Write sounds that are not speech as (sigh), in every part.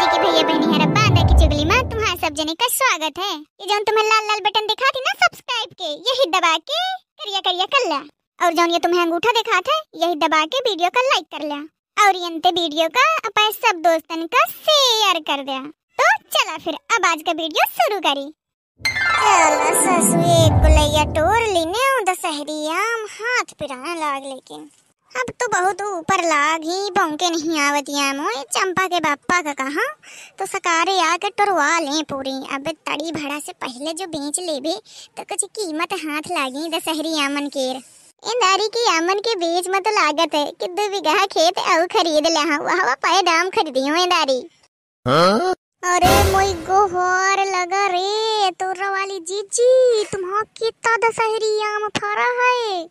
जी के भैया बहनी, हरा बांधा की चुगली में, तुम्हारा सब जने का स्वागत है। ये जो तुम्हें लाल लाल बटन दिखा थी ना सब्सक्राइब के यही दबा के करिया करिया कर ला। और जो ये तुम्हें अंगूठा दिखा था, यही दबा के वीडियो का लाइक कर लिया और ये वीडियो का अपने सब दोस्तन का शेयर कर दिया। तो चला फिर, अब आज का वीडियो शुरू करी। चला ससु एक गुलैया टोर लेने दशहरी आम, हाथ पिराने लाग लेकिन। अब तो बहुत ऊपर लाग ही भौंके नहीं आवतिया मोए। चंपा के बापा का कहा? तो सकारे आके टुरवा ले पूरी। अब तड़ी भड़ा से पहले जो बेच लेबे तो कुछ कीमत हाथ लागी दशहरी आमन केर। इंदारी की आमन के बीच में तो लागत है कि दो बीघा खेत और खरीद ले। हाँ वह पाए दाम खरीदी हो? इंदारी अरे मोई गोहर लगा रे तोरा वाली जीजी तुम्हारा कितना दशहरी आम फरा है?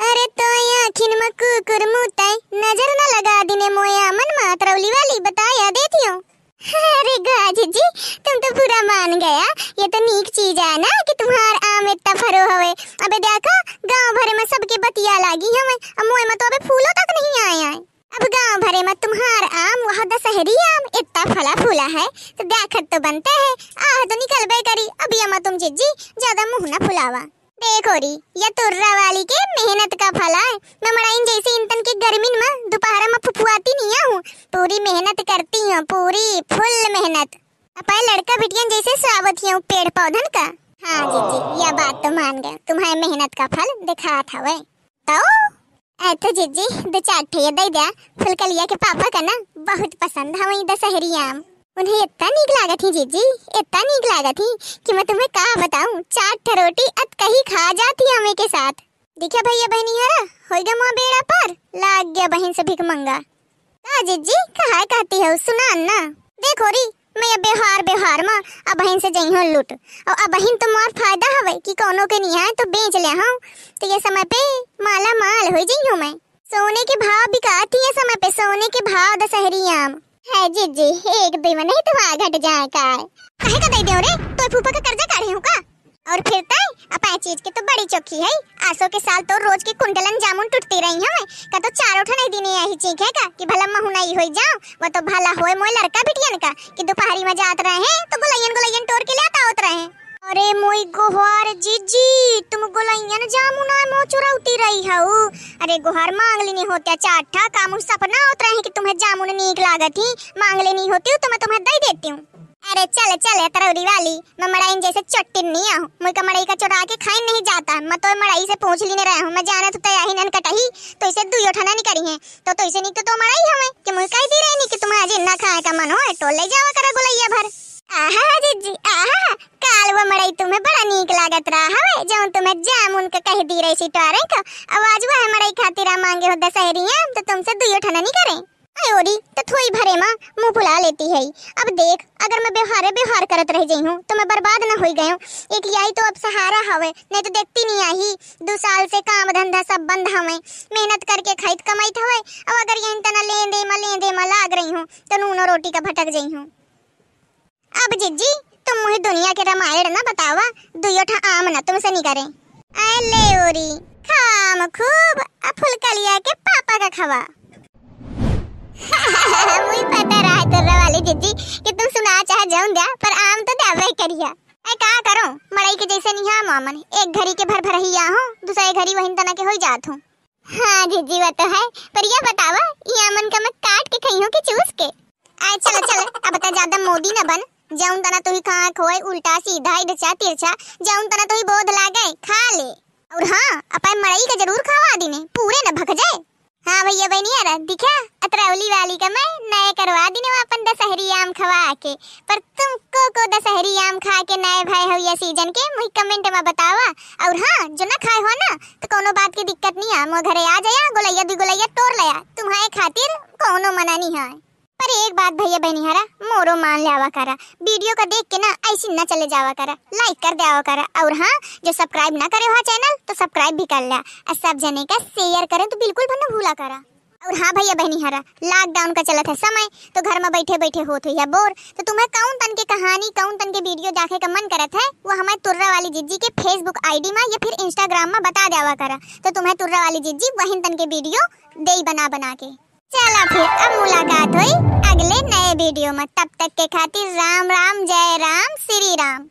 अरे तो आखिन में कुकुर मुताई नज़र न लगा दिने मोया। मन मातरौली वाली बताया देती हूँ। अरे गाजी जी, तुम तो पूरा मान गया। ये तो नीक चीज़ है ना कि तुम्हार आम इतना फरो हवे। अबे देखा, गाँव भरे में सबके बतिया लागी हमें अब मोए में तो अबे फूलों तक नहीं आया है। अब गाँव भरे में तुम्हार आम, वहाँ दशहरी आम इतना फला फूला है। तो देखत तो बनते है। आह तो निकलबे करी। अभी अमा तुम जिज्जी ज़्यादा मुँह ना फुलावा। देखो री, ये तुर्रा वाली के मेहनत का फल है। मैं मड़ाइन जैसे इंतन की गर्मी में दोपहर में फुफुआती नहीं हूँ। पूरी मेहनत करती हूँ, पूरी, फुल मेहनत। अपने लड़का बिटियन जैसे सावत हूँ पेड़ पौधन का। हाँ जी जी यह बात तो मान गया। तुम्हारे मेहनत का फल दिखा था वह तो ऐ तो जीजी, दो चार ठे दे दिया। फुलकलिया के पापा का ना, बहुत पसंद है वही दशहरी आम। उन्हें इतना नीक लागा थी जीजी, इतना नीक लागा थी कि मैं तुम्हें कहा बताऊँ, चार रोटी अत कहीं खा जाती हमें के साथ। देखिए भैया बहनी हरा हो गया माँ बेड़ा पर, लाग गया बहन से भिख मंगा। का जीजी, कहा कहती है सुना ना? देखो री, मैं अब व्यवहार व्यवहार में, अब बहन से जई हूँ लूट। और अब बहन तो मार फ़ायदा हवे कि कोनो के नहीं है तो बेच ले हाँ। तो ये समय पे माला माल हो जई हूँ मैं। सोने के भाव बिकाती है समय पे, सोने के भाव दशहरी आम। है जी जी, एक दिन में नहीं तुम्हारा घट जाए का कहे का दे दे रे तो फूफा का कर्जा काढ़े हूँ का? और फिर तय अपा चीज़ की तो बड़ी चौकी है आसो के साल तो रोज के कुंडलन जामुन टूटती रही हूँ। का तो चार उठा नहीं दिने यही चीख है का, कि भला महुना नहीं होई जाओ वो तो भला होए मोय लड़का बिटियन का, कि दोपहरी में जात रहे हैं तो गुलैयन गुलैयन तोड़ के रहे अरे मोई गोहार जीजी तुम गुलैयन जामुना मो चुरौती रही हऊ अरे गोहार मांग लेनी होती चाठा काम सपना होत रहे कि तुम्हें जामुन नीक लागत ही। मांग लेनी होती तो मैं तुम्हें दे देती हूँ। अरे चल चल तरौरी वाली मैं मड़ाई जैसे चट्टी नहीं आहूँ मुझे मड़ाई का चुरा के खाई नहीं जाता। मैं तो मड़ाई से पूछ लेने रहा हूँ। मैं जाना तो तैयार नन कटही। तो इसे दुई उठाना नहीं करी है। तो तो इसे नहीं तो, तो मड़ाई हमें। कि मुझे कह दी रही कि तुम्हें आज इन्ना खाए का मन हो तो ले जावा करा गुलैया भर। आहा जीजी, आहा, काल वो मड़ाई तुम्हें बड़ा नीक लागत रहा हवे जो तुम्हें जामुन का कह दी रही सी सिटवारे का, आवाज़ वो है मड़ाई खातिर मांगे हो दशहरी तो तुमसे दुई उठाना नहीं करें। अयोरी तो थोड़ी भरे माँ, मुँह फुला लेती है अब देख, अगर मैं व्यवहार व्यवहार करत रह गई हूँ तो मैं बर्बाद न हो गई हूँ एक यही तो अब सहारा हवे, नहीं तो देखती नहीं आई। दो साल से काम धंधा सब बंद हवे। मेहनत करके खाइत कमाइत हवे। अब अगर यही तना लेन दे मा लेन दे मा लाग रही हूँ तो नून रोटी का भटक गई हूँ। अब जिज्जी तुम मुझे दुनिया के रामायण ना बतावा दुयो ठा आम ना तुमसे नहीं करें। अले ओरी, खाम खूब फुलकलिया के पापा का खवा। (laughs) मुझे पता रहा तुर्रा वाली जिज्जी कि तुम सुना चाहे जाऊँ दिया पर आम तो दावे करिया। ऐ का करो? मड़ई के जैसे नहीं हाँ मामन। एक घड़ी के भर भर ही आ हूँ, दूसरे घड़ी वहीं तना के हो जात हूँ। हाँ जिज्जी वो तो है, पर यह बतावा ये आमन का मैं काट के खई हूँ कि चूस के? आए, चलो चलो, अब बता ज़्यादा मोदी न बन। जाऊँ तना तो ही कहाँ खोए उल्टा, सीधा इधचा तिरछा जाऊँ तना तो ही बोध लागे, खा ले. और हाँ अपन मड़ई का ज़रूर खावा दिने पूरे न भग जाए. हाँ भैया बहनी, यार, दिखा अतरौली वाली का मैं नए करवा दिने अपन दशहरी आम खवा के. पर तुमको को दशहरी आम खा के नए भाई हो या सीज़न के मुझे कमेंट में बतावा. और हाँ जो ना खाए हो ना तो कोनो बात की दिक्कत नहीं है. मो घरे आ जाया, गोलैया भी गोलैया तोड़ लिया. तुम्हारे खातिर कोनो मना नहीं है. पर एक बात भैया बहनी हरा मोरो मान लिया करा। वीडियो का देख के ना ऐसी ना चले जावा करा। लाइक कर दिया करा। और हाँ जो सब्सक्राइब ना करे हुआ चैनल तो सब्सक्राइब भी कर लिया। और सब जने का शेयर करें तो बिल्कुल भी भूला करा। और हाँ भैया बहनी हरा लॉकडाउन का चला था समय तो घर में बैठे बैठे होत हुई बोर तो तुम्हें कौन तन के कहानी, कौन तन के वीडियो देखे का मन करत है, वो हमारे तुर्रा वाली जिज्जी के फेसबुक आईडी में या फिर इंस्टाग्राम में बता देवा करा। तो तुम्हें तुर्रा वाली जिज्जी वही तन के वीडियो दे बना बना के। चला फिर अब मुलाकात हुई अगले नए वीडियो में। तब तक के खातिर राम राम, जय राम, श्री राम।